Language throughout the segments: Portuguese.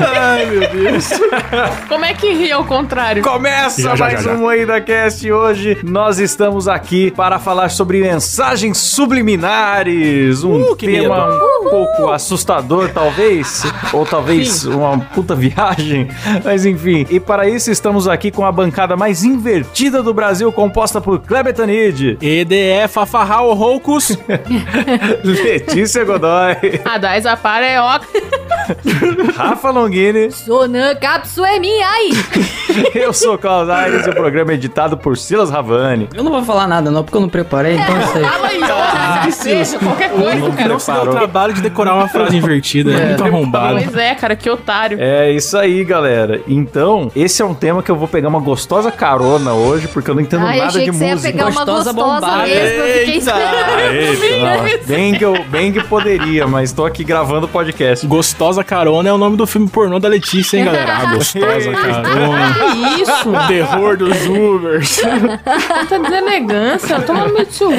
Ai, meu Deus. Como é que ri ao contrário? Começa Já, já, mais já, já. um Moída Cast e hoje nós estamos aqui para falar sobre mensagens subliminares. Um Uh, tema medo. um pouco assustador, talvez. Ou talvez uma puta viagem. Mas enfim. E para isso estamos aqui com a bancada mais invertida do Brasil, composta por Kleber Tanid, EDF Afarral Roucos. Letícia Godoy, A da Isapara é ó. Rafa Longini. Sonan Capsu é minha aí! Eu sou o Klaus Aires e o programa é editado por Silas Ravani. Eu não vou falar nada não, porque eu não preparei, então eu sei. Fala aí, ó. Seja qualquer coisa, cara. Não se deu o trabalho de decorar uma frase invertida. É, É. muito arrombado. Pois é, cara, que otário. É isso aí, galera. Então, esse é um tema que eu vou pegar uma gostosa carona hoje, porque eu não entendo Ai, eu nada achei de que você ia música. pegar uma Gostosa gostosa bombada. mesmo. Eu fiquei esperando. Eita, bem que, eu, bem que poderia, mas tô aqui gravando o podcast. Gostosa Carona é o nome do filme pornô da Letícia, hein, galera? Ah, Gostosa Carona. Que isso? O terror dos Ubers. Quanta deselegância. Toma no seu cu.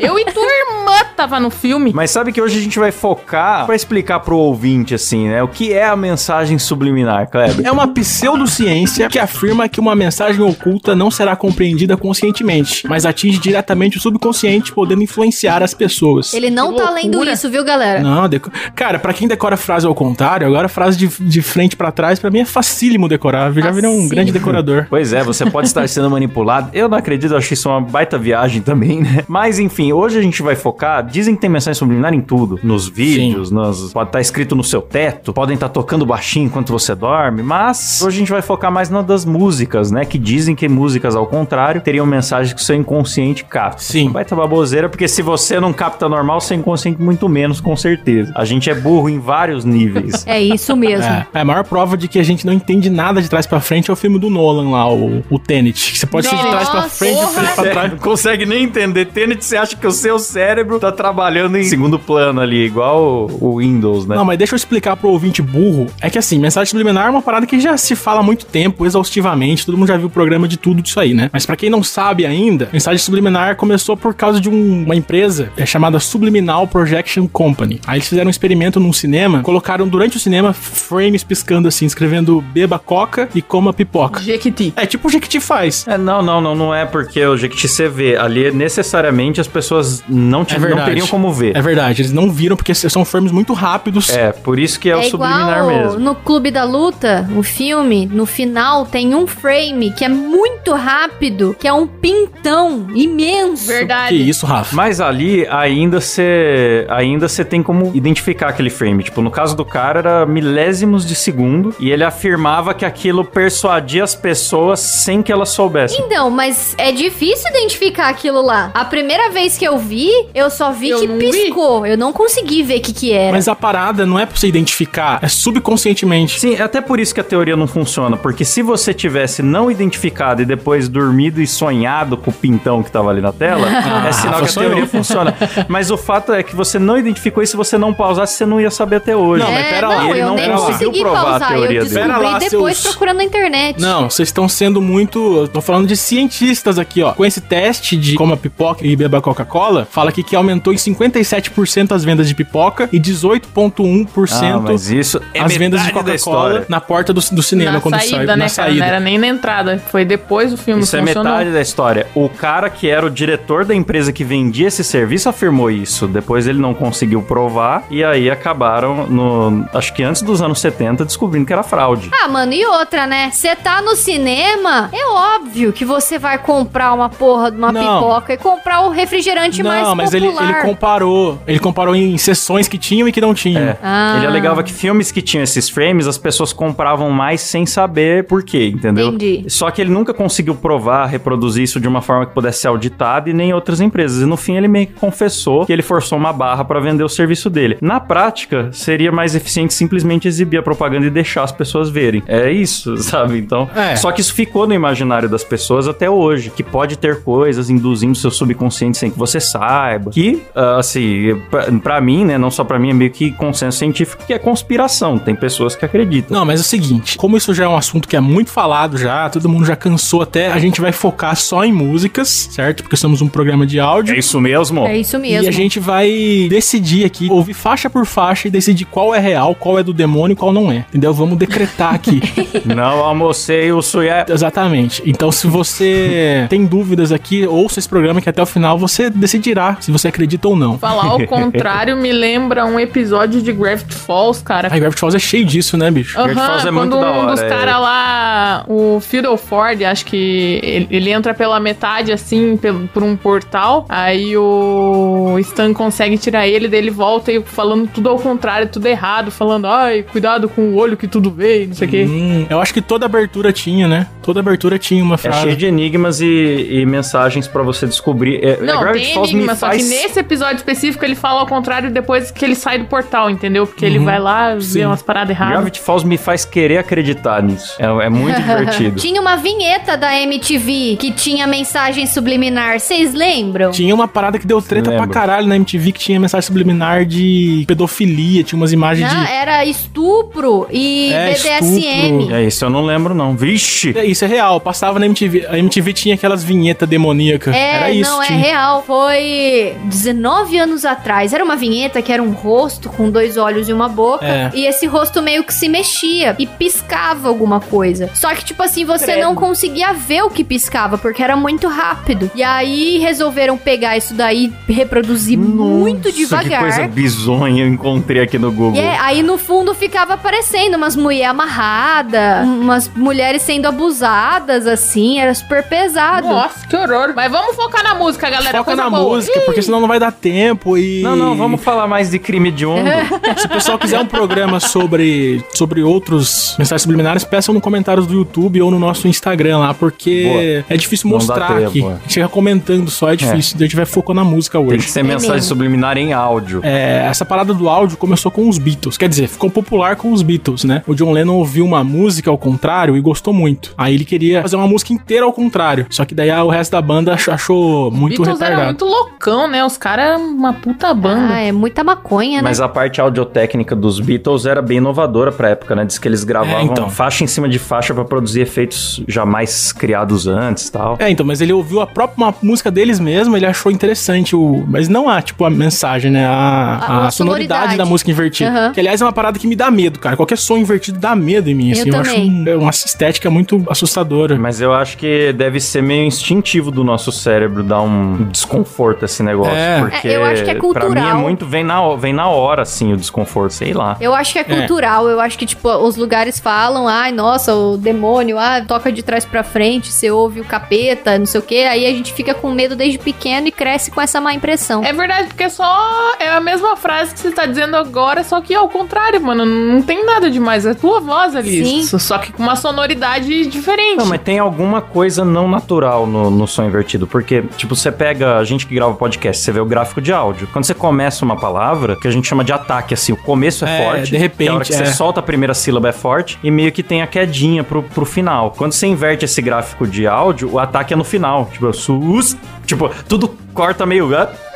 Eu e tua irmã tava no filme. Mas sabe que hoje a gente vai focar pra explicar pro ouvinte, assim, né? O que é a mensagem subliminar, Kleber? É uma pseudociência que afirma que uma mensagem oculta não será compreendida conscientemente, mas atinge diretamente o subconsciente, podendo influenciar as pessoas. Ele não Que tá lendo loucura. isso, viu, galera? Não, deco... cara, pra quem decora frase ao contrário, agora frase de, de frente pra trás, pra mim é facílimo decorar. Eu já virei um grande decorador. Pois é, você pode estar sendo manipulado. Eu não acredito, eu acho isso uma baita viagem também, né? Mas enfim, hoje a gente vai focar. Dizem que tem mensagem subliminar em tudo. Nos vídeos, nos, pode estar escrito no seu teto, podem estar tocando baixinho enquanto você dorme. Mas hoje a gente vai focar mais na das músicas, né? Que dizem que músicas, ao contrário, teriam mensagens que o seu inconsciente capta. Sim. Baita baboseira, porque se você não capta normal, seu inconsciente muito menos, com certeza. A gente é burro em vários níveis. É isso mesmo. É, a maior prova de que a gente não entende nada de trás pra frente é o filme do Nolan lá, o, o Tenet. Que você pode ser de trás pra Nossa, frente, de frente pra trás. não consegue nem entender. Tenet, você acha que o seu cérebro tá trabalhando em segundo plano ali, igual o, o Windows, né? Não, mas deixa eu explicar pro ouvinte burro. É que assim, mensagem subliminar é uma parada que já se fala há muito tempo, exaustivamente. Todo mundo já viu o programa de tudo disso aí, né? Mas pra quem não sabe ainda, mensagem subliminar começou por causa de um- uma empresa é, chamada Subliminal Projection Company. Aí eles fizeram um experimento num cinema, colocaram durante o cinema frames piscando assim, escrevendo beba coca e coma pipoca. Jequiti. É tipo o Jequiti faz. É, não, não, não, não é porque o Jequiti você vê. Ali, necessariamente, as pessoas não, te, É não teriam como ver. É verdade, eles não viram porque são frames muito rápidos. É, por isso que é, o É subliminar igual mesmo. no Clube da Luta, o filme, no final tem um frame que é muito rápido, que é um pintão imenso. Que Verdade. isso, Rafa? Mas ali ainda você ainda você tem como identificar aquele frame. Tipo, no caso do cara era milésimos de segundo e ele afirmava que aquilo persuadia as pessoas sem que elas soubessem. Então, mas é difícil identificar aquilo lá. A primeira vez que eu vi, eu só vi Eu que não vi. piscou. Eu não consegui ver o que que era. Mas a parada não é pra você identificar, é subconscientemente. Sim, é até por isso que a teoria não funciona, porque se você tivesse não identificado e depois dormido e sonhado com o pintão que tava ali na tela, é sinal que a sonhou. teoria funciona. Mas o fato é que você não identificou e se você não pausasse, você não ia saber até hoje. Não, É, mas pera não, lá. ele eu não nem conseguiu consegui provar a pausar. Eu teoria dele. descobri Pera lá, depois seus- procurando na internet. Não, vocês estão sendo muito. Eu tô falando de cientistas aqui, ó. Com esse teste de coma pipoca e beba Coca-Cola, fala aqui que aumentou em 57% as vendas de pipoca e 18,1% Ah, mas isso é as vendas de Coca-Cola na porta do, do cinema na quando saída, sai. né, na cara? saída. Não era nem na entrada. Foi depois do filme Isso é funcionou. metade da história. O cara que era o diretor da empresa que vendia esse serviço afirmou isso. Depois ele não conseguiu provar e aí acabaram no, acho que antes dos anos 70 descobrindo que era fraude. Ah, mano, e outra, né? Você tá no cinema, é óbvio que você vai comprar uma porra de uma Não. pipoca e comprar o refrigerante mais Não, mas ele, popular. ele comparou. Ele comparou em sessões que tinham e que não tinham. É. Ah. Ele alegava que filmes que tinham esses frames, as pessoas compravam mais sem saber por quê, entendeu? Entendi. Só que ele nunca conseguiu provar, reproduzir isso de uma forma que pudesse ser auditada e nem outras empresas. E no fim ele meio que confessou que ele forçou uma barra pra vender o serviço dele. Na prática, seria mais eficiente simplesmente exibir a propaganda e deixar as pessoas verem. É isso, sabe? Então, É. só que isso ficou no imaginário das pessoas até hoje, que pode ter coisas induzindo seu subconsciente sem que você saiba. Que, ah, assim, pra, pra mim, né, não só pra mim, é meio que consenso científico que é conspiração. Tem pessoas que acreditam. Não, mas é o seguinte, como isso já é um assunto que é muito falado já, todo mundo já cansou até, a gente vai focar só em músicas, certo? Porque somos um programa de áudio. É isso mesmo? É isso mesmo. E a gente vai decidir aqui, ouvir faixa por faixa e decidir qual é real, qual é do demônio e qual não é. Entendeu? Vamos decretar aqui. Não almocei o sué. Exatamente. Então, se você tem dúvidas aqui, ouça esse programa que até o final você decidirá se você acredita ou não. Falar ao contrário me lembra um episódio de Gravity Falls, cara. A Gravity Falls é cheio disso, né, bicho? Gravity Falls é quando muito da um dos hora, é. caras lá, o Fiddle Ford, acho que ele, ele entra pela metade, assim, pelo, por um portal, aí o Stan consegue tirar ele, daí ele volta e falando tudo ao contrário, tudo errado, falando, ai, cuidado com o olho que tudo vê, não sei o quê. Eu acho que toda abertura tinha, né? Toda abertura tinha uma É frase. cheio de enigmas e, e mensagens pra você descobrir. É, Não, Gravity tem Falls enigma, me só faz... que nesse episódio específico ele fala ao contrário depois que ele sai do portal, entendeu? Porque ele vai lá, Sim. vê umas paradas erradas. Gravity Falls me faz querer acreditar nisso. É, é muito divertido. Tinha uma vinheta da MTV que tinha mensagem subliminar. Vocês lembram? Tinha uma parada que deu treta Lembro. pra caralho na MTV que tinha mensagem subliminar de pedofilia, tinha umas imagens Não, de. era estupro e É, BDSM. estupro. É isso, eu não lembro, não. Vixe! É, Isso é real, passava na MTV. A MTV tinha aquelas vinhetas demoníacas. É, Era isso, não, é tinha. real. Foi 19 anos atrás. Era uma vinheta que era um rosto com dois olhos e uma boca. É. E esse rosto meio que se mexia e piscava alguma coisa. Só que, tipo assim, você Credo. não conseguia ver o que piscava, porque era muito rápido. E aí resolveram pegar isso daí e reproduzir muito Nossa, devagar. Que coisa bizonha eu encontrei aqui no Google. E é, aí no fundo ficava aparecendo umas mulheres amarradas, umas mulheres sendo abusadas, assim, era super pesado. Nossa, que horror. Mas vamos focar na música, galera. Foca na boa. música, porque senão não vai dar tempo e. Não, não, vamos falar mais de crime de onda. Se o pessoal quiser um programa sobre, sobre outros mensagens subliminares, peçam no comentários do YouTube ou no nosso Instagram lá, porque é difícil Não mostrar tempo, aqui. é. A gente fica comentando só, é difícil. A gente vai focar na música Tem hoje. que ser É mensagem mesmo. subliminar em áudio. É, essa parada do áudio começou com os Beatles. Quer dizer, ficou popular com os Beatles, né? O John Lennon ouviu uma música ao contrário e gostou muito. Aí ele queria fazer uma música inteira ao contrário. Só que daí ah, o resto da banda ach- achou muito Beatles era retardado. muito loucão, né? Os caras eram uma puta banda. Ah, é muita maconha, né? Mas a parte audiotécnica dos Beatles era bem inovadora pra época, né? Diz que eles gravavam É, então. faixa em cima de faixa pra produzir efeitos jamais criados antes e tal. É, então, mas ele ouviu a própria uma música deles mesmo, ele achou interessante o. Mas não a, tipo, a mensagem, né? A, A- a, a sonoridade sonoridade. da música invertida. Aham. Que, aliás, é uma parada que me dá medo, cara. Qualquer som invertido dá medo em mim. Eu assim, eu acho também. um- é uma estética muito assustadora. Mas eu acho que deve ser meio instintivo do nosso cérebro dar um desconforto esse negócio. É. Porque É, eu acho que é Pra mim é cultural. muito. Vem na, vem na hora, assim, o desconforto, sei lá. Eu acho que é cultural, eu acho que, tipo, os lugares falam, ai, nossa, o demônio, ah, toca de trás pra frente, você ouve o capeta, não sei o quê, aí a gente fica com medo desde pequeno e cresce com essa má impressão. É verdade, porque só é a mesma frase que você tá dizendo agora, só que ao contrário, mano. Não tem nada demais. É a tua voz ali. Sim. Só- que com uma sonoridade diferente. Não, mas tem alguma coisa não natural no, no som invertido. Porque, tipo, você pega a gente que grava podcast, você vê o gráfico de áudio. Quando você começa uma palavra, que a gente chama de ataque, assim, o começo é, É, forte. de repente, que a hora que é. você solta a primeira sílaba é forte. E meio que tem a quedinha pro, pro final. Quando você inverte esse gráfico de áudio, o ataque é no final. Tipo, sus. Tipo, tudo corta meio.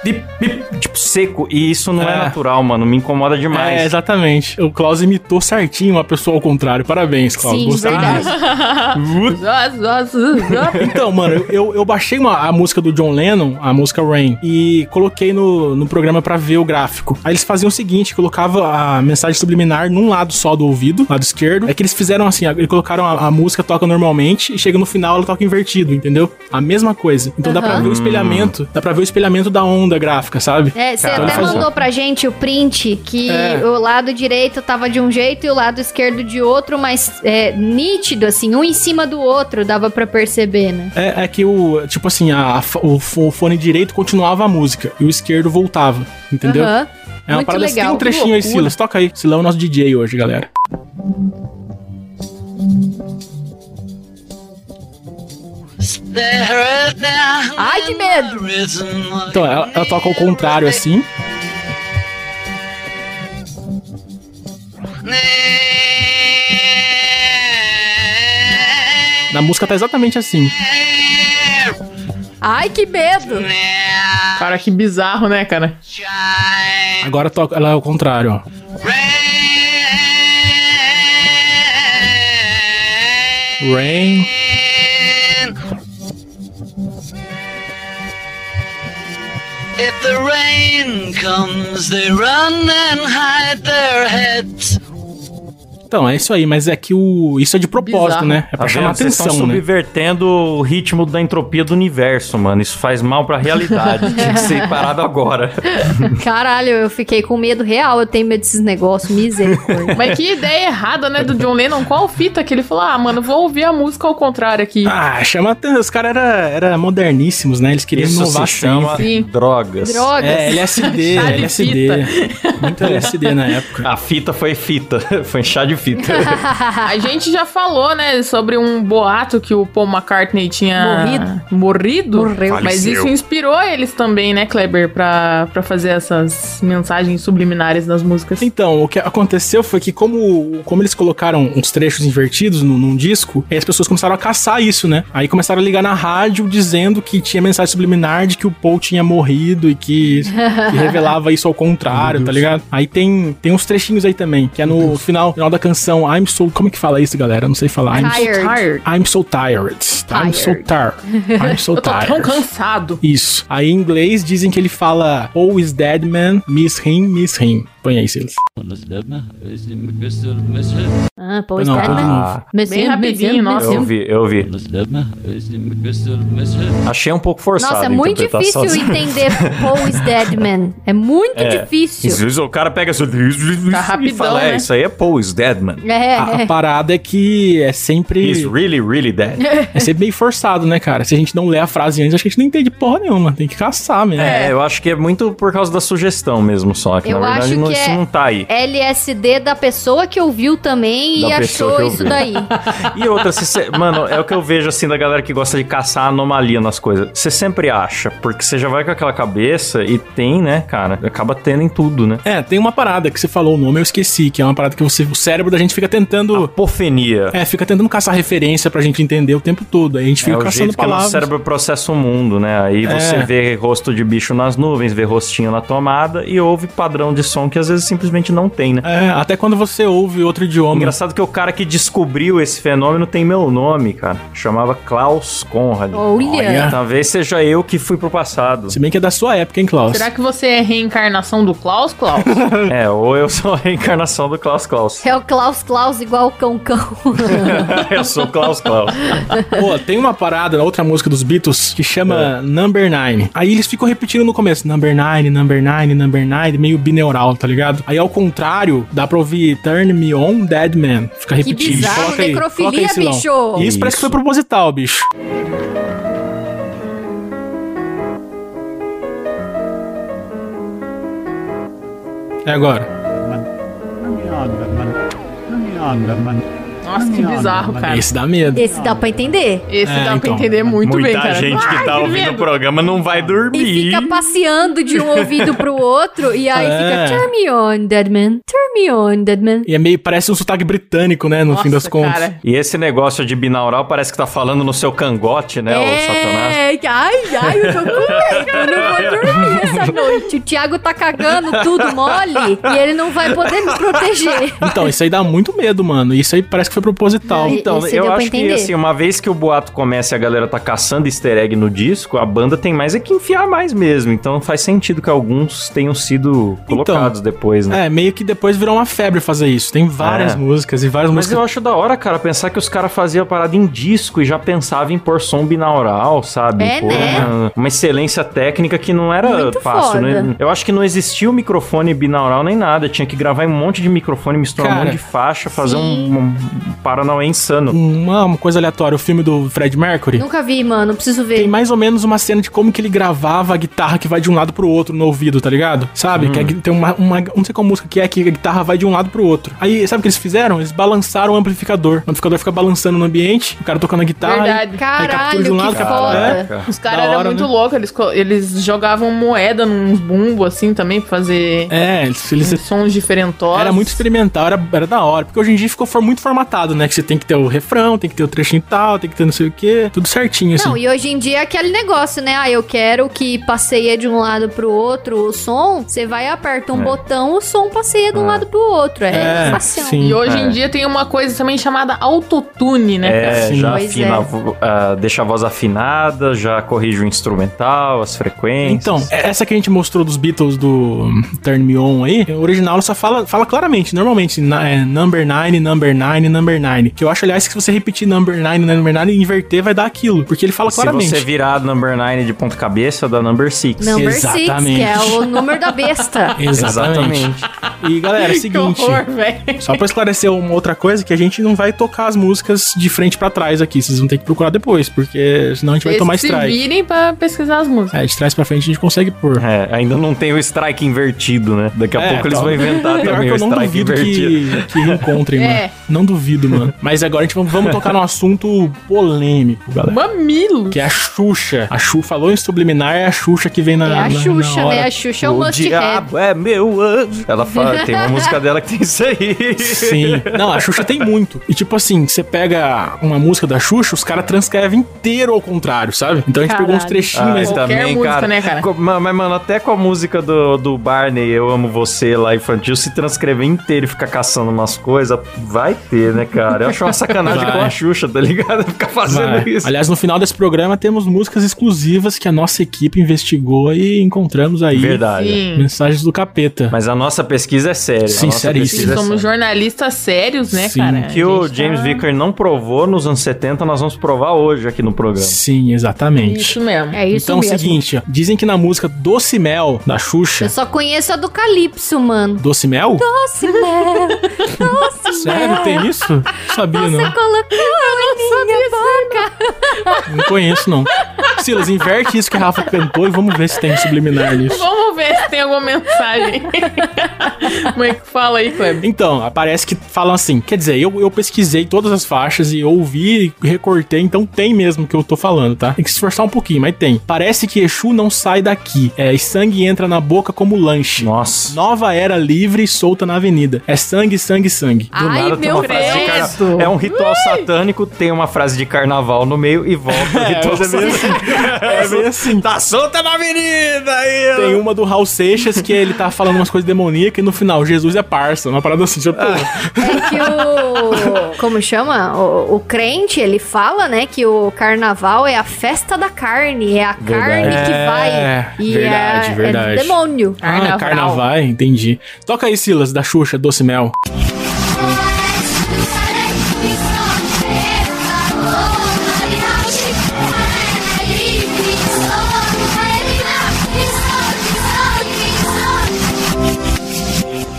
Bip, bip, tipo seco. E isso não é, É. natural, mano. Me incomoda demais. É, exatamente. O Klaus imitou certinho uma pessoa ao contrário. Parabéns, Klaus. Sim, Gostei verdade. disso. Então, mano, eu, eu baixei uma, a música do John Lennon, a música Rain, e coloquei no, no programa pra ver o gráfico. Aí eles faziam o seguinte: colocava a mensagem subliminar num lado só do ouvido, lado esquerdo. É que eles fizeram assim: eles colocaram a, a música toca normalmente e chega no final ela toca invertido, entendeu? A mesma coisa. Então dá pra ver o espelhamento, dá pra ver o espelhamento da onda gráfica, sabe? É, você até mandou pra gente o print que É. o lado direito tava de um jeito e o lado esquerdo de outro, mas é, nítido, assim, um em cima do outro, dava pra perceber, né? É, é que o, tipo assim, a, o, o fone direito continuava a música e o esquerdo voltava, entendeu? É uma Muito parada assim, tem legal. um trechinho aí. Silas. Toca aí. Silão é o nosso DJ hoje, galera. Ai, que medo! Então, ela, ela toca ao contrário assim. Na música tá exatamente assim. Ai, que medo! Cara, que bizarro, né, cara? Agora toca, ela é ao contrário, ó. Rain. If the rain comes, they run and hide their heads. Então, é isso aí, mas é que o. Isso é de propósito, Bizarro. né? É Tá pra chamar vendo? Vocês estão atenção, né? subvertendo o ritmo da entropia do universo, mano. Isso faz mal pra realidade. Tinha que ser parado agora. Caralho, eu fiquei com medo real. Eu tenho medo desses negócios, misericórdia. Mas que ideia errada, né, do John Lennon. Qual fita que ele falou? Ah, mano, vou ouvir a música ao contrário aqui. Ah, chama atenção. Os caras eram era moderníssimos, né? Eles queriam Isso inovar se chama sempre. Sim. drogas. Drogas. É, LSD, LSD. Muito LSD na época. A fita foi fita. Foi chá de fita. A gente já falou, né, sobre um boato que o Paul McCartney tinha Morrido. morrido. Morreu. Mas Faleceu. isso inspirou eles também, né, Kleber, pra, pra fazer essas mensagens subliminares nas músicas. Então, o que aconteceu foi que, como, como eles colocaram uns trechos invertidos num, num disco, aí as pessoas começaram a caçar isso, né? Aí começaram a ligar na rádio dizendo que tinha mensagem subliminar de que o Paul tinha morrido e que, que revelava isso ao contrário, tá ligado? Aí tem, tem uns trechinhos aí também, que é no final, final da canção I'm so. Como é que fala isso, galera? Eu não sei falar. I'm so, Tired. Tired. I'm so tired. I'm so tired. I'm so Eu tô tão tired. cansado. Isso. Aí em inglês dizem que ele fala Oh is dead man, miss him, miss him. Põe aí, Silas. Ah, pô, Não. Monsieur, Bem rapidinho, nossa. Eu vi, eu vi. Achei um pouco forçado. Nossa, é muito difícil entender Paul is Dead Man. É muito É. difícil. Às vezes o cara pega isso Tá e rapidão, fala, é, né? isso aí é Paul is dead, man. É, A, a é. parada é que é sempre. He's really, really dead. É sempre meio forçado, né, cara? Se a gente não lê a frase antes, acho que a gente não entende porra nenhuma. Tem que caçar mesmo. É, eu acho que é muito por causa da sugestão mesmo só. Que Eu na verdade acho não, isso é- não tá aí. LSD da pessoa que ouviu também Da e achou isso daí. E outra, se cê- mano, é o que eu vejo assim da galera que gosta de caçar anomalia nas coisas. Você sempre acha, porque você já vai com aquela cabeça e tem, né, cara? Acaba tendo em tudo, né? É, tem uma parada que você falou o nome, eu esqueci, que é uma parada que você, o cérebro da gente fica tentando. Apofenia. É, fica tentando caçar referência pra gente entender o tempo todo. Aí a gente É fica o caçando jeito que o palavras. cérebro processa o mundo, né? Aí você É. vê rosto de bicho nas nuvens, vê rostinho na tomada e ouve padrão de som que às vezes simplesmente não tem, né? É, até quando você ouve outro idioma. Engraçado que o cara que descobriu esse fenômeno tem meu nome, cara. Chamava Klaus Conrad. Olha. Talvez seja eu que fui pro passado. Se bem que é da sua época, hein, Klaus? Será que você é reencarnação do Klaus, Klaus? É, ou eu sou a reencarnação do Klaus Klaus. É o Klaus Klaus igual o Cão Cão. eu sou o Klaus Klaus. Pô, tem uma parada na outra música dos Beatles que chama Number Nine. Aí eles ficam repetindo no começo: Number Nine, Number Nine, Number Nine, meio bineural, tá ligado? Aí ao contrário, dá pra ouvir Turn Me On, Dead Man. Fica repetindo. bizarro, Coloca aí, necrofilia, coloca aí, bicho. Isso, parece que foi Isso. proposital, bicho. É agora. Nossa, que bizarro, cara. Esse dá medo. Esse dá pra entender. Esse É, dá pra então. entender muito Muita bem, cara. gente que Ai, tá ouvindo o programa não vai E dormir. fica passeando de um ouvido pro outro, e aí É. fica Turn me on, Deadman. Turn me on, Deadman. E é meio, parece um sotaque britânico, né, no fim das Nossa, contas. cara. E esse negócio de binaural parece que tá falando no seu cangote, né, o Satanás? É, ai, ai, eu tô com medo, eu não vou dormir noite. O Thiago tá cagando tudo mole e ele não vai poder me proteger. Então, isso aí dá muito medo, mano. Isso aí parece que foi proposital. Ai, Então, eu acho que, assim, uma vez que o boato começa e a galera tá caçando easter egg no disco, a banda tem mais é que enfiar mais mesmo. Então faz sentido que alguns tenham sido colocados depois, né? É, meio que depois virou uma febre fazer isso. Tem várias É. músicas e várias Mas músicas. eu acho da hora, cara, pensar que os caras faziam a parada em disco e já pensavam em pôr som binaural, sabe? É, Pôr né? uma, uma excelência técnica que não era Muito fácil. foda. né? Eu acho que não existia o microfone binaural nem nada. Tinha que gravar em um monte de microfone, misturar um Cara, monte de faixa, fazer um, um Paranauê insano. Uma, uma coisa aleatória, o filme do Fred Mercury. Nunca vi, mano, preciso Tem ver. mais ou menos uma cena de como que ele gravava a guitarra que vai de um lado pro outro no ouvido, tá ligado? Sabe? Que a gui- tem uma, uma. Não sei qual música que é que a guitarra vai de um lado pro outro. Aí, sabe o que eles fizeram? Eles balançaram o amplificador. O amplificador fica balançando no ambiente, o cara tocando a guitarra. Verdade. Aí, aí captura Caralho, de um lado, que captura- foda. é. Os caras eram muito né? loucos, eles, eles jogavam moeda nos bumbos, assim, também, pra fazer É, eles, eles- sons diferentosos. Era muito experimental, era, era da hora. Porque hoje em dia ficou for- muito formatado, né? Que você tem que ter o refrão, tem que ter o trechinho tal, tem que ter não sei o quê. Tudo certinho, assim. Não, e hoje em dia é aquele negócio, né? Ah, eu quero que passeia de um lado pro outro o som. Você vai, aperta um É. botão, o som passeia de um Ah. lado pro outro. É, É, fácil. sim. E hoje É. em dia tem uma coisa também chamada autotune, né? É, Sim. já afina, é. ah, deixa a voz afinada, já corrige o instrumental, as frequências. Então, essa que a gente mostrou dos Beatles do Turn Me On aí, o original só fala, fala claramente, normalmente, na- é, number 9, number 9, number 9. Que eu acho, aliás, que se você repetir number 9, number 9 e inverter, vai dar aquilo. Porque ele fala se claramente. você virar number 9 de ponta cabeça, dá number 6. Number six, Exatamente. que é o número da besta. Exatamente. E galera, é o Que seguinte. horror. Só pra esclarecer uma outra coisa, que a gente não vai tocar as músicas de frente pra trás aqui. Vocês vão ter que procurar depois, porque senão a gente vai Eles tomar se strike. virem pra pesquisar as músicas. É, de trás pra frente a gente consegue pôr. É, ainda não tem o strike invertido, né? Daqui a É, pouco eles tá. vão inventar Pior também que o eu não strike duvido invertido. que, que encontrem, É. mano. Não duvido, mano. Mas agora a gente vamos, vamos tocar num assunto polêmico, galera. Mamilo. Que é a Xuxa. A Xuxa falou em subliminar, é a Xuxa que vem na. É a na- na Xuxa, hora. né? A Xuxa é o O must have. diabo é meu anjo. Ela fala, tem uma música dela que tem isso aí. Sim. Não, a Xuxa tem muito. E tipo assim, você pega uma música da Xuxa, os caras transcrevem inteiro ao contrário, sabe? Então a gente pegou uns Caralho. trechinhos, Ah, mas. Qualquer música, né, cara? Co- ma- Mas, mano, até com a música do, do Barney, Eu Amo Você, lá infantil, se transcrever inteiro e ficar caçando umas coisas, vai ter, né, cara? Eu acho uma sacanagem Vai. com a Xuxa, tá ligado? Ficar fazendo Vai. isso. Aliás, no final desse programa temos músicas exclusivas que a nossa equipe investigou e encontramos aí Verdade. Sim. mensagens do capeta. Mas a nossa pesquisa é séria. Sim, a nossa seríssimo. pesquisa é Somos jornalistas sérios, né, Sim. cara? Que o James tá- Vicker não provou nos anos 70, nós vamos provar hoje aqui no programa. Sim, exatamente. Isso mesmo. É isso então é o mesmo. seguinte, ó, dizem que na música Doce Mel, da Xuxa... Eu só conheço a do Calypso, mano. Doce Mel? Doce mel, doce Sério, mel. tem isso? Não sabia, Você não. colocou em minha boca. Não conheço, não. Silas, inverte isso que a Rafa cantou e vamos ver se tem subliminar nisso. Vamos ver se tem alguma mensagem. Como é que fala aí, Kleber? Então, parece que falam assim. Quer dizer, eu, eu pesquisei todas as faixas e ouvi e recortei, então tem mesmo que eu tô falando, tá? Tem que se esforçar um pouquinho, mas tem. Parece que Exu não sai daqui. É, e sangue entra na boca como lanche. Nossa. Nova era livre e solta na avenida. É sangue, sangue, sangue. Do Ai, nada tem uma frase de carnaval. É um ritual satânico, tem uma frase de carnaval no meio e volta o ritual é bem assim. É bem assim. Tá solta na avenida aí! Tem uma do Raul Seixas que ele tá falando umas coisas demoníacas e no final, Jesus é parça. Uma parada assim, tipo. É que o. Como chama? O, o crente, ele fala, né, que o carnaval é a festa da carne. É a carne que É, vai. E verdade, é, verdade. é do demônio. Ah, Carnaval. carnaval, entendi. Toca aí, Silas, da Xuxa, Doce Mel.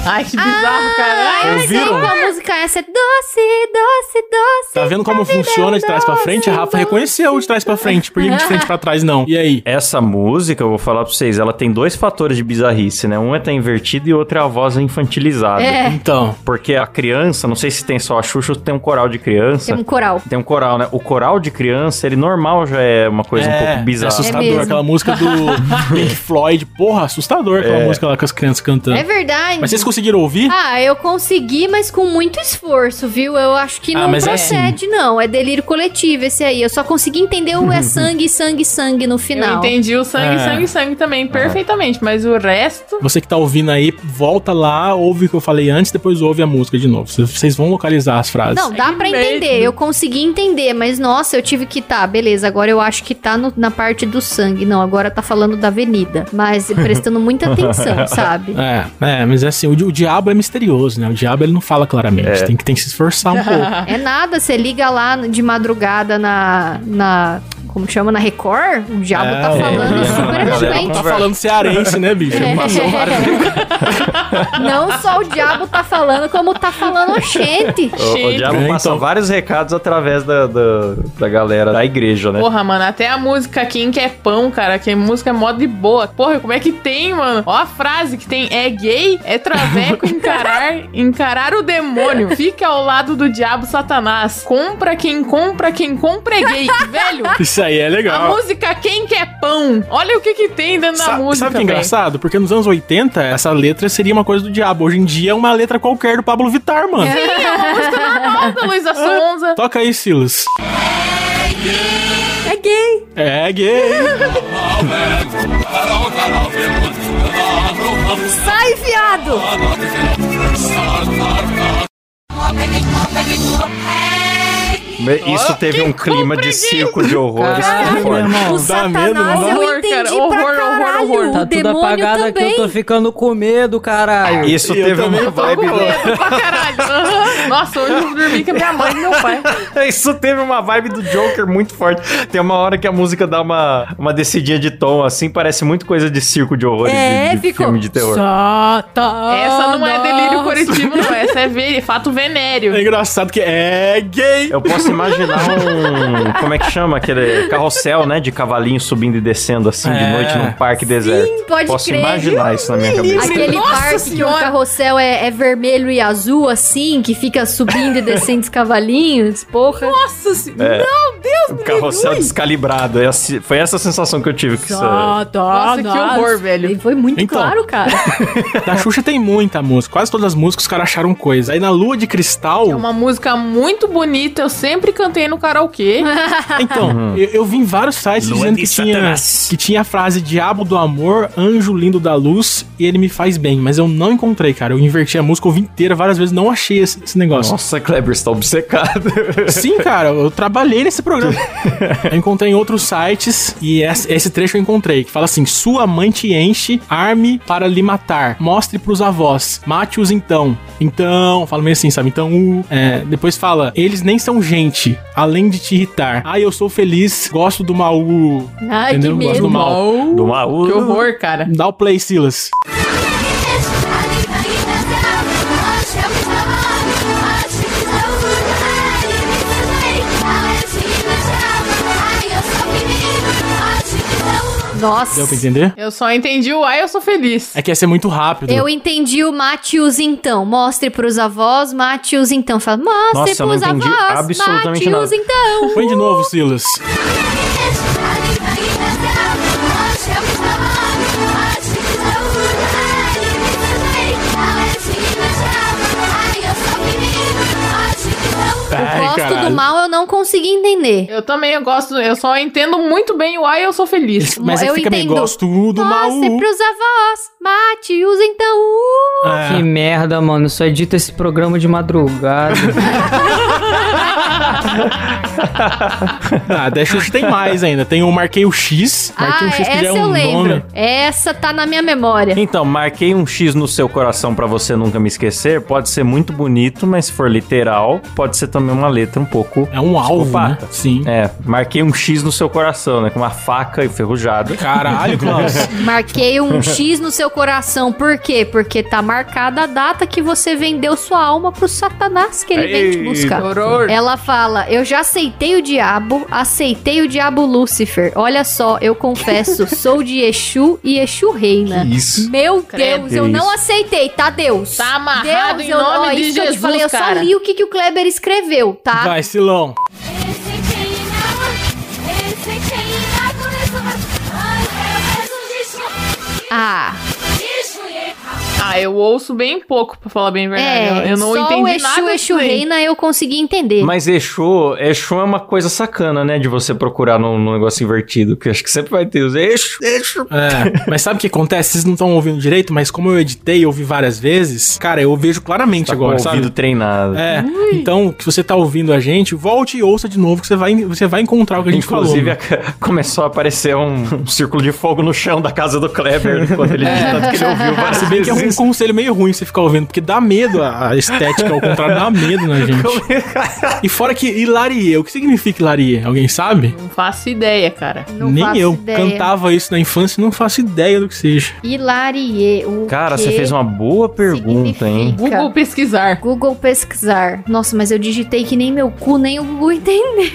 Ai, que bizarro, cara. Ah, Ai, eu sei qual música é essa. É doce, doce, doce. Tá vendo como funciona de trás pra frente? A Rafa reconheceu de trás pra frente. Por que de frente pra trás não? E aí? Essa música, eu vou falar pra vocês, ela tem dois fatores de bizarrice, né? Um é tá invertido e outro é a voz infantilizada. É. Então. Porque a criança, não sei se tem só a Xuxa ou se tem um coral de criança. Tem um coral. Tem um coral, né? O coral de criança, ele normal já é uma coisa um pouco É bizarra. É assustador. mesmo. aquela música do Pink Floyd. Porra, assustador aquela É. música lá com as crianças cantando. É verdade. Mas vocês conseguiram ouvir? Ah, eu consegui, mas com muito esforço, viu? Eu acho que Ah, não é procede, não. É delírio coletivo esse aí. Eu só consegui entender o é sangue, sangue, sangue no Eu final. entendi o sangue, É. sangue, sangue também, perfeitamente. Mas o resto. Você que tá ouvindo aí, volta lá, ouve o que eu falei antes, depois ouve a música de novo. Vocês- vão localizar as frases. Não, dá medo. entender. Eu consegui entender, mas nossa, eu tive que tá, beleza. Agora eu acho que tá no- na parte do sangue. Não, agora tá falando da avenida. Mas prestando muita atenção, sabe? É, é, mas é assim, o, o diabo é misterioso, né? O diabo ele não fala claramente, tem, que, tem que se esforçar um pouco. É nada, você liga lá de madrugada na. na como chama? Na Record? O diabo É, tá é, falando é, super é, eloquente. Tá falando cearense, né, bicho? É. Passou Não só o diabo tá falando, como tá falando gente. O, o diabo É, então. vários recados através da, da, da galera da igreja, né? Porra, mano, até a música Quem Quer Pão, cara, que música é mó de boa. Porra, como é que tem, mano? Ó a frase que tem, é gay, é traveco, encarar, encarar o demônio. Fica ao lado do diabo satanás. Compra quem compra, quem compra é gay. Velho, Isso aí é a legal. música Quem Quer Pão. Olha o que que tem dentro da Sa- música, sabe o que é engraçado? Porque nos anos 80, essa letra seria uma coisa do diabo. Hoje em dia é uma letra qualquer do Pablo Vittar, mano. Sim, é uma música normal da Luísa Sonza. Toca aí, Silas. É gay. É gay. Sai, viado! Isso teve um clima de circo de horrores. Caralho, que foi meu forte. irmão. O Dá medo, não dá? eu Horror, entendi cara. pra Horror, horror, caralho. horror. Tá tudo apagado aqui, eu tô ficando com medo, caralho. Isso Eu teve uma tô vibe. com Medo pra caralho. Nossa, hoje eu dormi com a minha mãe e meu pai. Isso teve uma vibe do Joker muito forte. Tem uma hora que a música dá uma, uma descidinha de tom, assim, parece muito coisa de circo de horrores, É, de, de ficou. filme de terror. Satanás. Essa não é delírio coletivo, não. Essa é ve- fato venéreo. É engraçado que é gay. Eu posso imaginar um. Como é que chama? Aquele carrossel, né? De cavalinho subindo e descendo assim de É. noite num parque deserto. pode posso crer. imaginar isso na minha cabeça. Aquele Nossa parque que o Senhora. carrossel é, é vermelho e azul, assim, que fica subindo e descendo os cavalinhos, porra. Nossa senhora. Um carrossel descalibrado. É Foi essa sensação que eu tive com isso. Nossa, que horror, velho. E foi muito Então. claro, cara. Da Xuxa tem muita música. Quase todas as músicas os caras acharam coisa. Aí na Lua de Cristal. É uma música muito bonita, eu sempre cantei no karaokê. Então, eu, eu vi em vários sites Lua dizendo que tinha, que tinha a frase Diabo do Amor, Anjo Lindo da Luz e ele me faz bem. Mas eu não encontrei, cara. Eu inverti a música, ouvi inteira várias vezes, não achei esse, esse negócio. Nossa, Kleber, você tá obcecado. Sim, cara, eu trabalhei nesse programa. eu encontrei em outros sites e esse, trecho eu encontrei, que fala assim: Sua mãe te enche, arme para lhe matar. Mostre pros avós. Mate-os então. Então, fala meio assim, sabe? Então, uh, é, depois fala: Eles nem são gente, além de te irritar. Ai, eu sou feliz, gosto do mal. uh." Ai, Entendeu? que Gosto medo. do mal. Do mal. Que horror, cara. Dá o play, Silas. Nossa. Deu pra entender? Eu só entendi o ai, eu sou feliz. É que ia ser muito rápido. Eu entendi o mate-os então. Mostre pros avós, mate-os então. Fala, mostre Nossa, eu não pros entendi avós, absolutamente mate-os então. Põe de novo, Silas. gosto caralho. do mal, eu não consegui entender. Eu também eu gosto, eu só entendo muito bem o ai, eu sou feliz. Mas eu fica meio entendo. gosto do mal. Mostre pros avós, mate-os então. Uh. É. Que merda, mano. Só edita esse programa de madrugada. Ah, da Xuxa tem mais ainda. Tem o Marquei o X. Marquei Ah, o X que essa já é eu um lembro. nome. Essa tá na minha memória. Então, marquei um X no seu coração pra você nunca me esquecer. Pode ser muito bonito, mas se for literal, pode ser também uma letra um pouco. É um alvo, né? Sim. É, marquei um X no seu coração, né? Com uma faca enferrujada. Caralho, Klaus. Marquei um X no seu coração. Por quê? Porque tá marcada a data que você vendeu sua alma pro satanás que ele vem te buscar. Horror. Ela fala: Eu já aceitei o diabo, aceitei o diabo Lúcifer. Olha só, eu confesso, sou de Exu e Exu reina. Isso. Meu Credo. Deus, eu Isso. não aceitei, tá, Deus? Tá amarrado em eu, nome ó, de isso que eu te Jesus, falei, eu cara. só li o que, que o Kleber escreveu, tá? Vai, Silão. Ah, Ah, eu ouço bem pouco, pra falar bem a verdade. é. eu, não só entendi o Exu, nada Exu reina eu consegui entender. Mas Exu, Exu é uma coisa sacana, né? De você procurar num, num negócio invertido. Que acho que sempre vai ter os Exu, Exu. É, mas sabe o que acontece? Vocês não estão ouvindo direito, mas como eu editei e ouvi várias vezes, cara, eu vejo claramente Tá agora, com o ouvido sabe? treinado. É, então, se você tá ouvindo a gente, volte e ouça de novo que você vai, você vai encontrar o que a gente Inclusive, falou. a- começou a aparecer um, um círculo de fogo no chão da casa do Kleber quando ele disse tanto que ele ouviu várias Se bem que é um vezes. Conselho meio ruim você ficar ouvindo, porque dá medo a estética, ao contrário, dá medo na gente. E fora que hilarie, o que significa hilarie? Alguém sabe? Não faço ideia, cara. Não Nem faço eu. ideia. Cantava isso na infância e não faço ideia do que seja. Hilarie, o Cara, que você fez uma boa pergunta, hein? significa? Google pesquisar. Google pesquisar. Nossa, mas eu digitei que nem meu cu, nem o Google entendeu.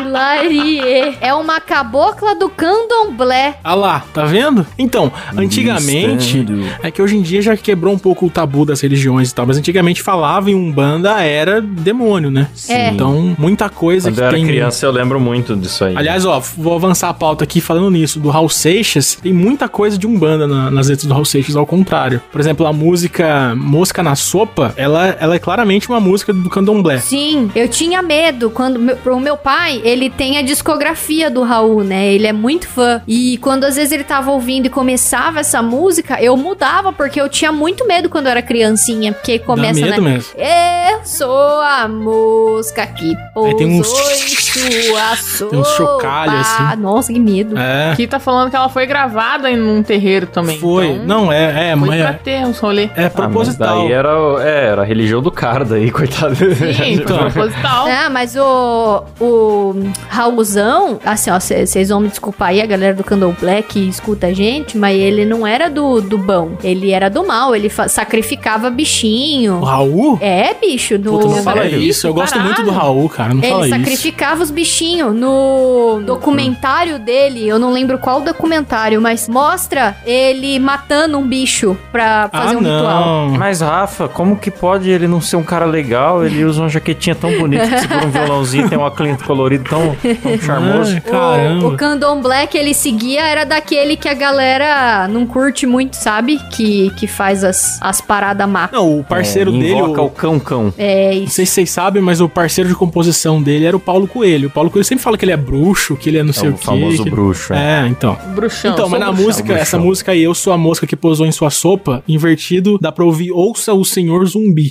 Hilarie. É uma cabocla do candomblé. Ah lá, tá vendo? Então, antigamente. Mistério. É que hoje em dia já quebrou um pouco o tabu das religiões e tal, mas antigamente falava em Umbanda era demônio, né? É. Então, muita coisa Quando que eu era tem. criança, eu lembro muito disso aí. Aliás, ó, vou avançar a pauta aqui falando nisso. Do Raul Seixas, tem muita coisa de Umbanda na- nas letras do Raul Seixas, ao contrário. Por exemplo, a música Mosca na Sopa, ela, ela é claramente uma música do candomblé. Sim, eu tinha medo quando meu, o meu pai, ele tem a discografia do Raul, né? Ele é muito fã. E quando às vezes ele tava ouvindo e começava essa música, eu mudava porque eu tinha muito medo quando eu era criancinha, porque começa, Dá medo né? mesmo. Eu sou a mosca que pousou tem uns- em sua sopa. tem uns chocalhos, assim. Nossa, que medo. É. Aqui tá falando que ela foi gravada em um terreiro também. Foi. Então, Não, é, é, Foi mas pra é, ter uns rolê. é Ah, proposital. daí era, é, era a religião do cara daí, coitado. Sim, Então. proposital. Ah, mas o, o Raulzão, assim, ó, vocês vão me desculpar aí, a galera do Candomblé que escuta a gente, mas ele não era do, do bom, ele era do mal, ele sacrificava bichinho. O Raul? É, bicho, no... Puta, não fala Sério? isso. Eu gosto Caralho. muito do Raul, cara. Não fala Ele isso. sacrificava os bichinhos. No documentário dele, eu não lembro qual documentário, mas mostra ele matando um bicho pra fazer ah, um ritual. não. Mas, Rafa, como que pode ele não ser um cara legal? Ele usa uma jaquetinha tão bonita que segura um violãozinho e tem um aclento colorido tão, tão charmoso. Ai, caramba. O, o candomblé que ele seguia era daquele que a galera não curte muito, sabe? Que, que faz as, as paradas má. Não, o parceiro É, dele. Invoca o- o cão-cão. É Não isso. sei se vocês sabem, mas o parceiro de composição dele era o Paulo Coelho. O Paulo Coelho sempre fala que ele é bruxo, que ele é não sei É o, o quê. famoso que- bruxo. é. É, então. Bruxão. então, mas na bruxão. música, bruxão. essa música aí, Eu Sou a Mosca que Pousou em Sua Sopa, invertido, dá pra ouvir Ouça o Senhor Zumbi.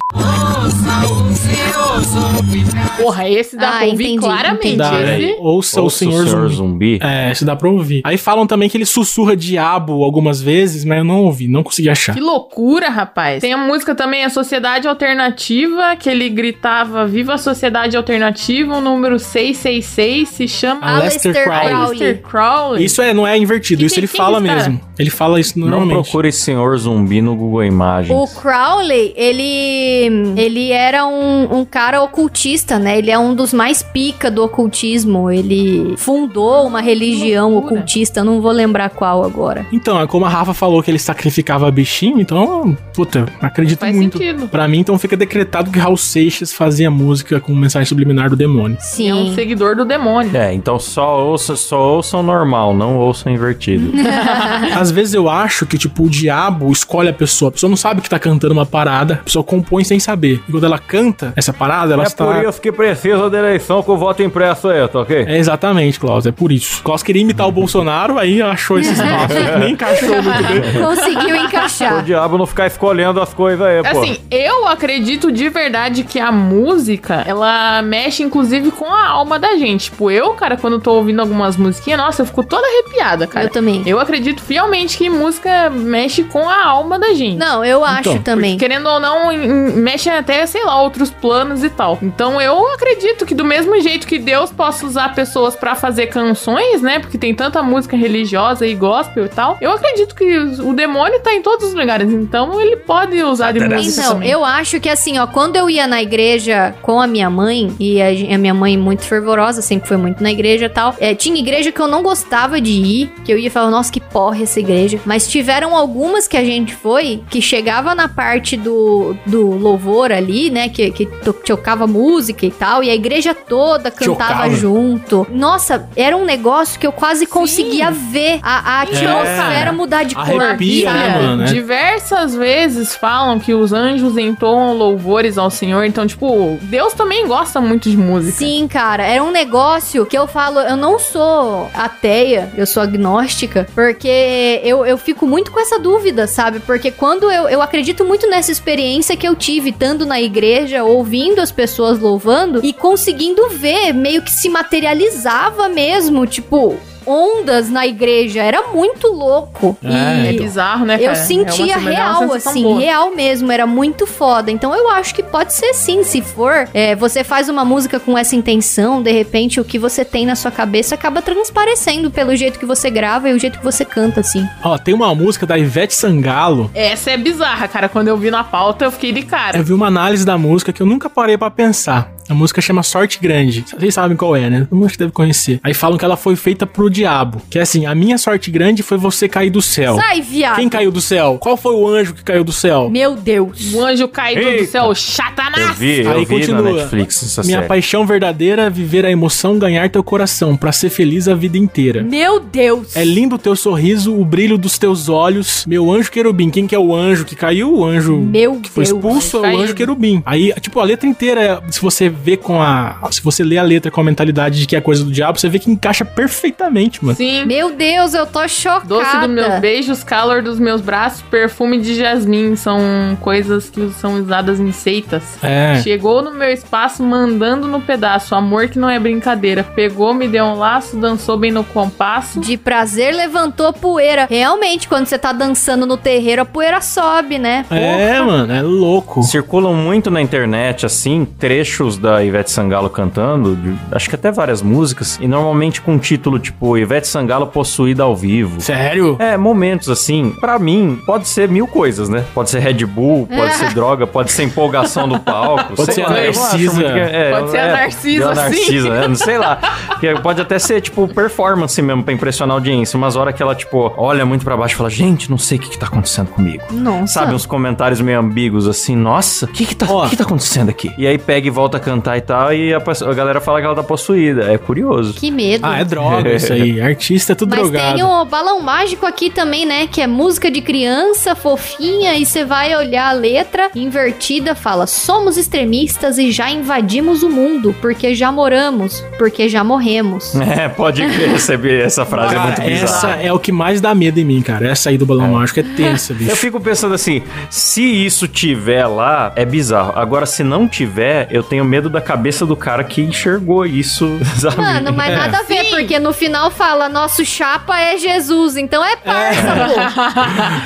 Porra, esse dá Ah, pra ouvir entendi, claramente. entendi. Dá, Esse... é, Ouça o Ouça Senhor, Zumbi. É, isso dá pra ouvir. Aí falam também que ele sussurra diabo algumas vezes, mas eu não ouvi, não consegui achar. Que loucura, rapaz. Tem a música também, a Sociedade Alternativa, que ele gritava Viva a Sociedade Alternativa, o número 666, se chama Aleister Crowley. Crowley. Aleister Crowley. Isso é, não é invertido, E isso tem- ele fala que mesmo. Ele fala isso Não normalmente. procure Senhor Zumbi no Google Imagens. O Crowley, ele ele era um, um cara ocultista, né? Ele é um dos mais pica do ocultismo. Ele fundou uma religião ocultista, não vou lembrar qual agora. Então, é como a Rafa falou que ele sacrificava bichinho, então, puta, acredito Faz muito. sentido. Pra mim, então fica decretado que Raul Seixas fazia música com mensagem subliminar do demônio. Sim. É um seguidor do demônio. É, então só ouça, só ouçam normal, não ouçam invertido. Às vezes eu acho que, tipo, o diabo escolhe a pessoa. A pessoa não sabe que tá cantando uma parada, a pessoa compõe sem saber. E quando ela canta essa parada, ela está. que precisa da eleição com o voto impresso aí, tá ok? É exatamente, Klaus, é por isso. Klaus queria imitar o Bolsonaro, aí achou esse espaço, nem encaixou muito bem. Conseguiu O encaixar. diabo não ficar escolhendo as coisas aí, pô. Assim, eu acredito de verdade que a música, ela mexe inclusive com a alma da gente. Tipo, eu, cara, quando tô ouvindo algumas musiquinhas, nossa, eu fico toda arrepiada, cara. Eu também. Eu acredito fielmente que música mexe com a alma da gente. Não, eu acho Então, também. Querendo ou não, mexe até, sei lá, outros planos e tal. Então eu acredito que do mesmo jeito que Deus possa usar pessoas pra fazer canções, né? Porque tem tanta música religiosa e gospel e tal. Eu acredito que o demônio tá em todos os lugares. Então ele pode usar de música Então, também. eu acho que assim, ó, quando eu ia na igreja com a minha mãe, e a, a minha mãe muito fervorosa, sempre foi muito na igreja e tal, é, tinha igreja que eu não gostava de ir, que eu ia falar, nossa, que porra essa igreja. Mas tiveram algumas que a gente foi, que chegava na parte do, do louvor ali, né, que, que to- tocava música e tal, e a igreja toda cantava Chocava. junto. Nossa, era um negócio que eu quase conseguia ver a, a atmosfera mudar de cor. Arrepia, né, sabe? mano? É. Diversas vezes falam que os anjos entoam louvores ao Senhor. Então, tipo, Deus também gosta muito de música. Sim, cara, era um negócio que eu falo, eu não sou ateia, eu sou agnóstica, porque eu, eu fico muito com essa dúvida, sabe? Porque quando eu, eu acredito muito nessa experiência que eu tive, estando na igreja, ouvindo as pessoas louvando e conseguindo ver, meio que se materializava mesmo, tipo. Ondas na igreja, era muito louco. É, É e bizarro, né, eu cara? sentia É uma- é real, assim, boa. real mesmo, era muito foda. Então eu acho que pode ser sim, se for. é, você faz uma música com essa intenção, de repente o que você tem na sua cabeça acaba transparecendo pelo jeito que você grava e o jeito que você canta, assim. Ó, tem uma música da Ivete Sangalo. Essa é bizarra, cara. Quando eu vi na pauta, eu fiquei de cara. Eu vi uma análise da música que eu nunca parei pra pensar. A música chama Sorte Grande. Vocês sabem qual é, né? Todo mundo que deve conhecer. Aí falam que ela foi feita pro diabo. Que é assim, a minha sorte grande foi você cair do céu. Sai, viado! Quem caiu do céu? Qual foi o anjo que caiu do céu? Meu Deus! O anjo caído do céu, Eu Satanás! vi, eu Aí vi na continua. Netflix essa Minha série. paixão verdadeira é viver a emoção, ganhar teu coração, pra ser feliz a vida inteira. Meu Deus! É lindo o teu sorriso, o brilho dos teus olhos. Meu anjo querubim. Quem que é o anjo que caiu? O anjo Meu que foi Deus. expulso é o anjo querubim. Aí, tipo, a letra inteira, se você vê com a. Se você lê a letra com a mentalidade de que é coisa do diabo, você vê que encaixa perfeitamente, mano. Sim. Meu Deus, eu tô chocada. Doce dos meus beijos, calor dos meus braços, perfume de jasmim. São coisas que são usadas em seitas. É. Chegou no meu espaço mandando no pedaço. Amor que não é brincadeira. Pegou, me deu um laço, dançou bem no compasso. De prazer levantou poeira. Realmente, quando você tá dançando no terreiro, a poeira sobe, né? É, mano, é louco. Circulam muito na internet, assim, trechos da Ivete Sangalo cantando, de- acho que até várias músicas, e normalmente com título tipo Ivete Sangalo possuída ao vivo. Sério? É, momentos assim, pra mim, pode ser mil coisas, né? Pode ser Red Bull, pode ser droga, pode ser empolgação do palco. Pode ser lá, Narcisa. que é- Pode ser a Narcisa, sim. Narcisa, né? Não sei lá. Que pode até ser, tipo, performance mesmo, pra impressionar a audiência. Umas horas que ela, tipo, olha muito pra baixo e fala, gente, não sei o que, que tá acontecendo comigo. Nossa. Sabe, uns comentários meio ambíguos, assim, nossa, o que que, tá, que que tá acontecendo aqui? E aí pega e volta a cantar e tal, e a, a galera fala que ela tá possuída. É curioso. Que medo. Ah, é droga isso aí. Artista é tudo Mas drogado. tem o balão mágico aqui também, né? Que é música de criança, fofinha, e você vai olhar a letra invertida, fala: somos extremistas e já invadimos o mundo, porque já moramos, porque já morremos. É, pode receber essa frase, é Cara, muito bizarra. essa é o que mais dá medo em mim, cara. Essa aí do balão mágico é tensa, bicho. Eu fico pensando assim, se isso tiver lá, é bizarro. Agora, se não tiver, eu tenho medo da cabeça do cara que enxergou isso, sabe? Mano, mas É. nada a ver, Sim. porque no final fala: nosso chapa é Jesus, então é parça,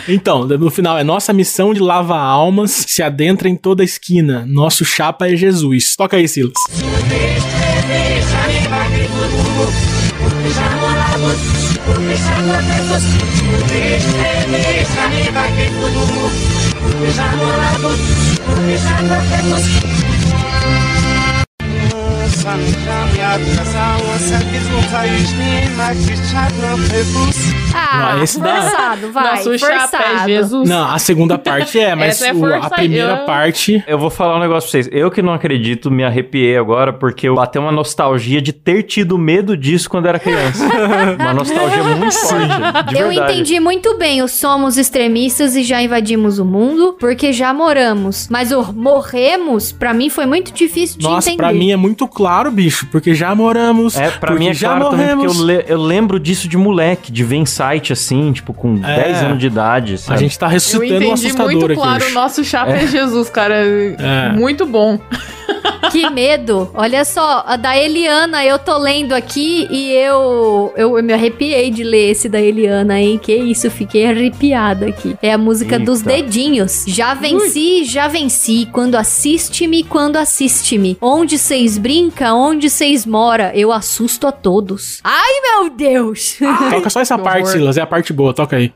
pô. Então, no final é nossa missão de lavar almas se adentra em toda esquina. Nosso chapa é Jesus. Toca aí, Silas. Ah, Não, esse dá- forçado, vai. Nosso forçado. chapa é Jesus. Não, a segunda parte é, mas é o- a primeira parte. Eu vou falar um negócio pra vocês. Eu que não acredito, me arrepiei agora porque eu bateu uma nostalgia de ter tido medo disso quando era criança. uma nostalgia muito forte. De Eu verdade. entendi muito bem o somos extremistas e já invadimos o mundo, porque já moramos. Mas o morremos, pra mim, foi muito difícil de Nossa, entender. pra mim é muito claro claro, bicho, porque já moramos. É, pra porque mim é já claro também, morremos. porque eu, le- eu lembro disso de moleque, de ver site assim, tipo, com É. 10 anos de idade, A sabe? gente tá ressuscitando um entendi assustador muito aqui claro o nosso chapa é. Jesus, cara. É. Muito bom. Que medo. Olha só, a da Eliana, eu tô lendo aqui e eu, eu, eu me arrepiei de ler esse da Eliana, hein? Que isso, fiquei arrepiada aqui. É a música Eita. dos dedinhos. Já venci, já venci. Quando assiste-me, quando assiste-me. Onde vocês brinca, onde vocês mora, eu assusto a todos. Ai, meu Deus! Toca só essa parte. Silas, é a parte boa, toca aí.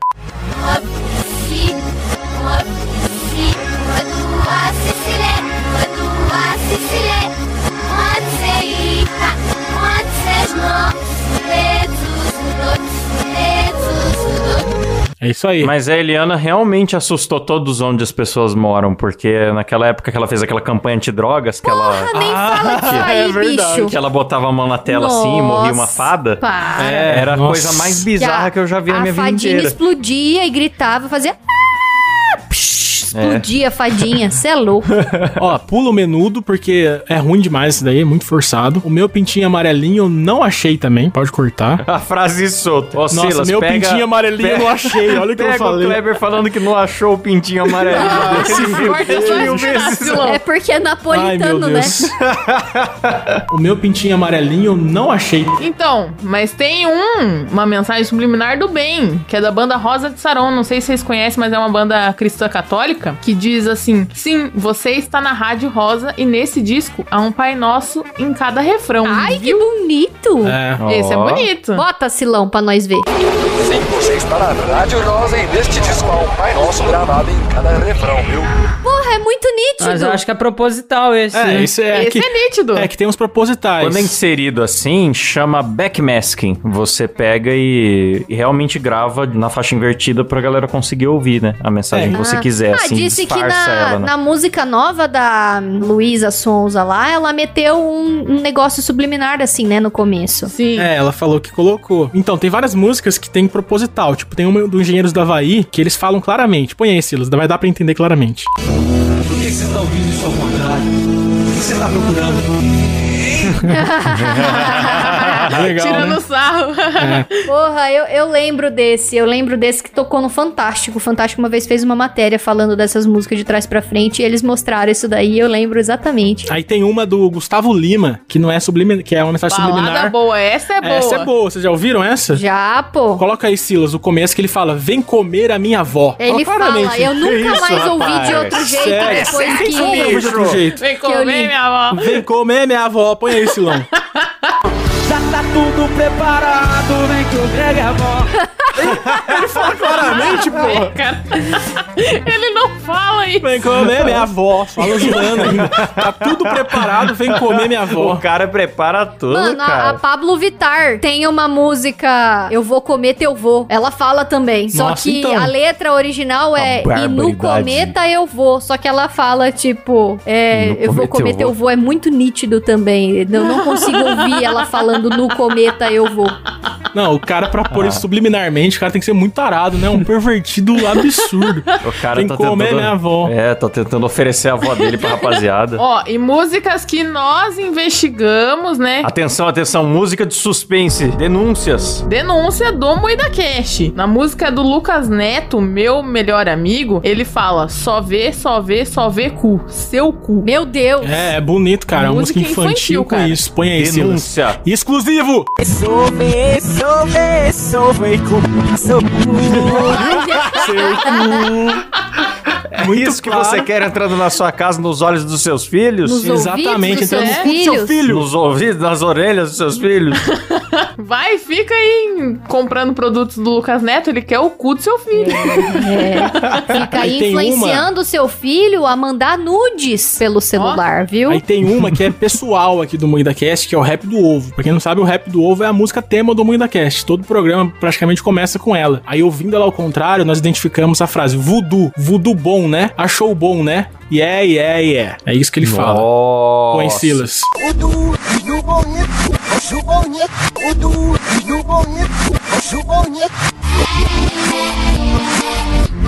É isso aí. Mas a Eliana realmente assustou todos onde as pessoas moram, porque naquela época que ela fez aquela campanha antidrogas, que ela. Nem fala disso é aí, verdade. bicho. Que ela botava a mão na tela assim e morria uma Nossa, fada. Para. É, Era a nossa. coisa mais bizarra que eu já vi na a minha vida fadinha inteira. explodia e gritava, fazia. Psh, Explodia a fadinha, cê é louco. Ó, pula o menudo, porque é ruim demais isso daí, é muito forçado. O meu pintinho amarelinho eu não achei também, pode cortar. A frase solta. Ô, Nossa, Silas, meu pega, pintinho amarelinho eu não achei, olha o que eu Pega o falei. Kleber falando que não achou o pintinho amarelinho. Ah, se Corta. É porque é Ai, meu napolitano, né? Deus. o meu pintinho amarelinho eu não achei. Então, mas tem um, uma mensagem subliminar do bem, que é da banda Rosa de Saron. Não sei se vocês conhecem, mas é uma banda cristã católica, que diz assim: Sim, você está na Rádio Rosa e nesse disco há um Pai Nosso em cada refrão. Ai, que viu? bonito. É. Esse é Ó. bonito. Bota, Silão, pra nós ver. Sim, você está na Rádio Rosa e neste disco há um Pai Nosso gravado em cada refrão, viu? Porra, é muito nítido. Mas eu acho que é proposital esse. É, isso é Esse que, é nítido. é que tem uns propositais. Quando é inserido assim, chama backmasking. Você pega e, e realmente grava na faixa invertida pra galera conseguir ouvir, né? A mensagem É. que você Ah. quiser, Ah, assim, disse que na, ela, né? na música nova da Luísa Sonza lá, ela meteu um, um negócio subliminar, assim, né, no começo. Sim. É, ela falou que colocou. Então, tem várias músicas que tem proposital. Tipo, tem uma do Engenheiros do Havaí que eles falam claramente. Põe aí, Silas, vai dar pra entender claramente. Por que você está ouvindo isso ao contrário? O que você está procurando? Legal, Tirando né? sarro. Porra, eu, eu lembro desse. Eu lembro desse que tocou no Fantástico. O Fantástico uma vez fez uma matéria falando dessas músicas de trás pra frente e eles mostraram isso daí. Eu lembro exatamente. Aí tem uma do Gustavo Lima, que não é subliminar, que é uma mensagem Balada subliminar. boa, essa é boa. Essa é boa, vocês já ouviram essa? Já, pô. Coloca aí, Silas, o começo que ele fala: Vem comer a minha avó. Ele Fala fala, eu nunca isso, mais ouvi de rapaz? outro jeito Sério, depois Quem sou eu de outro que. jeito? Vem comer, minha avó. Vem comer minha avó. Põe aí, Silão. Tá tudo preparado, vem que o Greg é avó. ele fala claramente, porra. Cara, Ele não fala isso. Vem comer minha avó. Fala zoando ainda. Tá tudo preparado, vem comer minha O avó. cara prepara tudo, Mano, a, a cara. Pablo Vittar tem uma música Eu Vou Comer Teu Vô. Ela fala também. Só Nossa, que então. a letra original é E no cometa eu vou. Só que ela fala, tipo, é, eu vou comer eu teu vou. vô. É muito nítido também. Eu não consigo ouvir ela falando no cometa eu vou. Não, o cara, pra pôr isso subliminarmente, o cara tem que ser muito tarado, né? Um pervertido absurdo. O cara Vem tá comer tentando... minha avó. É, tá tentando oferecer a avó dele pra rapaziada. Ó, e músicas que nós investigamos, né? Atenção, atenção, música de suspense, denúncias. Denúncia do Moida Cash. Na música do Lucas Neto, meu melhor amigo, ele fala: só vê, só vê, só vê cu. Seu cu. Meu Deus. É, é bonito, cara. É uma música Música infantil, infantil, com cara. isso. Põe aí, Silas. Denúncia. Exclusivo! Sove, sove, sove com seu É Muito isso que claro. você quer entrando na sua casa nos olhos dos seus filhos? Nos Exatamente, entrando seus no cu do seu filhos. filho. Nos ouvidos, nas orelhas dos seus filhos? Vai, fica aí comprando produtos do Lucas Neto, ele quer o cu do seu filho. É. Fica aí Aí influenciando o seu filho a mandar nudes pelo celular, viu? Aí tem uma que é pessoal aqui do Moída Cast, que é o Rap do Ovo. Pra quem não sabe, o Rap do Ovo é a música tema do Moída Cast. Todo programa praticamente começa com ela. Aí, ouvindo ela ao contrário, nós identificamos a frase voodoo. Voodoo bom, né? Achou bom, né? Yeah, yeah, yeah. É isso que ele fala. Põe Nossa. Silas.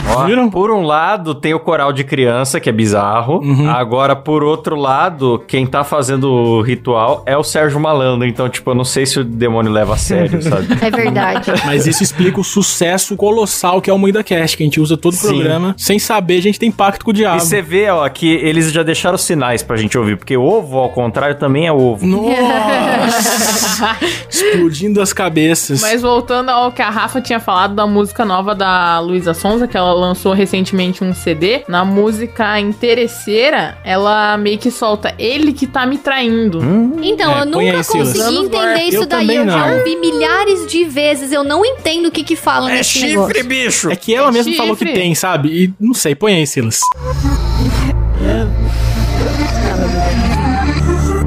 Vocês Ó, viram? Por um lado, tem o coral de criança, que é bizarro. Uhum. Agora, por outro lado, quem tá fazendo o ritual é o Sérgio Malandro. Então, tipo, eu não sei se o demônio leva a sério, sabe? É verdade. Mas isso explica o sucesso colossal que é o Moída Cast, que a gente usa todo o Sim. programa. Sem saber, a gente tem pacto com o E diabo. você vê, ó, que eles já deixaram sinais pra gente ouvir. Porque ovo, ao contrário, também é ovo. Nossa! Explodindo as cabeças. Mas voltando ao que a Rafa tinha falado da música nova da Luísa Sonza, que ela lançou recentemente um CD, na música Interesseira, ela meio que solta ele que tá me traindo. Então, É, eu nunca aí, consegui entender lá. isso Eu daí. Eu já ouvi milhares de vezes. Eu não entendo o que que falam nesse negócio. bicho! É que ela É mesma falou que chifre. tem, sabe? E não sei, põe aí, Silas.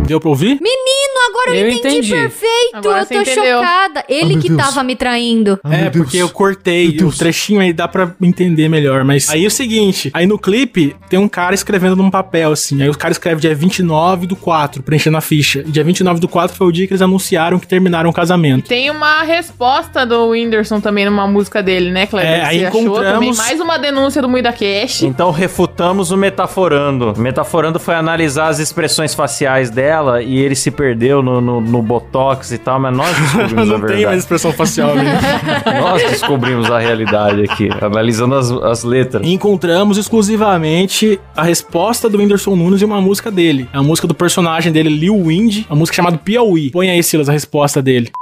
Deu pra ouvir? Menino, agora eu, Eu entendi, entendi. perfeito. Agora eu tô entendeu. chocada. Ele que tava me traindo. é, porque eu cortei o trechinho aí, dá pra entender melhor. Mas aí é o seguinte: aí no clipe tem um cara escrevendo num papel, assim. Aí o cara escreve dia 29 do 4, preenchendo a ficha. E dia 29 do 4 foi o dia que eles anunciaram que terminaram o casamento. Tem uma resposta do Whindersson também numa música dele, né, Kleber? É, aí Você achou encontramos- também mais uma denúncia do Muida Cash. Então refutamos o metaforando. O metaforando foi analisar as expressões faciais dela e ele se perdeu no, no, no botox e tal, mas nós descobrimos a não tem mais verdade. expressão facial ali. Nós descobrimos a realidade aqui, analisando as, as letras. Encontramos exclusivamente a resposta do Whindersson Nunes e uma música dele. É a música do personagem dele, Lil Wind, a música chamada Piauí. Põe aí, Silas, a resposta dele.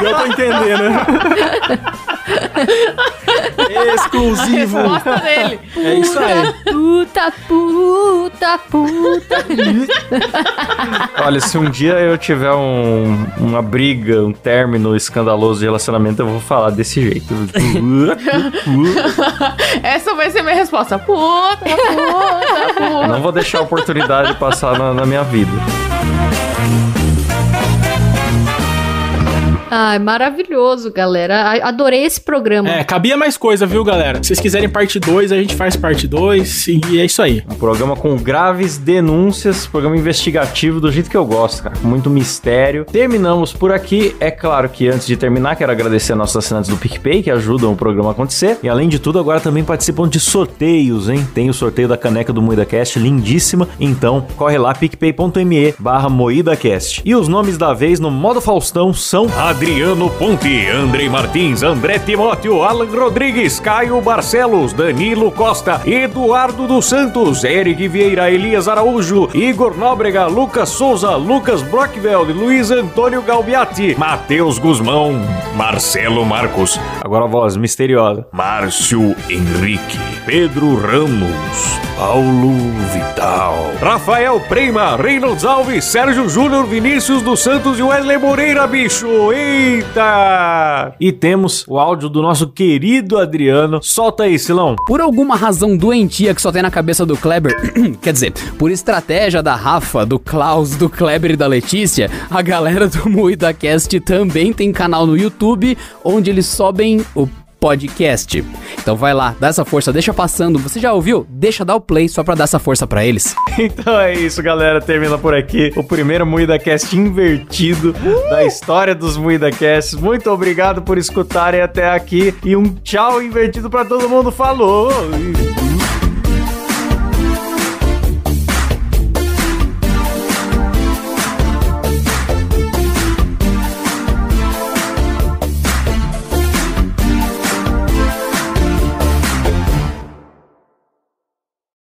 Deu pra entender, né? Exclusivo. Resposta dele. É isso aí. Puta, puta, puta. Olha, se um dia eu tiver um- uma briga, um término escandaloso de relacionamento, eu vou falar desse jeito. Essa vai ser minha resposta. Puta, puta, puta. Não vou deixar a oportunidade passar na, na minha vida. Ai, maravilhoso, galera. Adorei esse programa. É, cabia mais coisa, viu, galera? Se vocês quiserem parte 2, a gente faz parte 2 e é isso aí. Um programa com graves denúncias, programa investigativo do jeito que eu gosto, cara. Muito mistério. Terminamos por aqui. É claro que antes de terminar, quero agradecer a nossos assinantes do PicPay que ajudam o programa a acontecer. E além de tudo, agora também participam de sorteios, hein? Tem o sorteio da caneca do MoídaCast, lindíssima. Então, corre lá, picpay.me barra MoídaCast. E os nomes da vez no modo Faustão são Adriano Ponte, Andrei Martins, André Timóteo, Alan Rodrigues, Caio Barcelos, Danilo Costa, Eduardo dos Santos, Eric Vieira, Elias Araújo, Igor Nóbrega, Lucas Souza, Lucas Brockveld, Luiz Antônio Galbiati, Matheus Guzmão, Marcelo Marcos. Agora a voz misteriosa. Márcio Henrique, Pedro Ramos, Paulo Vital, Rafael Prema, Reynolds Alves, Sérgio Júnior, Vinícius dos Santos e Wesley Moreira, bicho. Eita! E temos o áudio do nosso querido Adriano. Solta aí, Silão. Por alguma razão doentia que só tem na cabeça do Kleber, quer dizer, por estratégia da Rafa, do Klaus, do Kleber e da Letícia, a galera do Moída Cast também tem canal no YouTube onde eles sobem o podcast. Então vai lá, dá essa força, deixa passando. Você já ouviu? Deixa dar o play só pra dar essa força pra eles. Então é isso, galera. Termina por aqui o primeiro MuidaCast invertido da história dos MuidaCasts. Muito obrigado por escutarem até aqui e um tchau invertido pra todo mundo. Falou!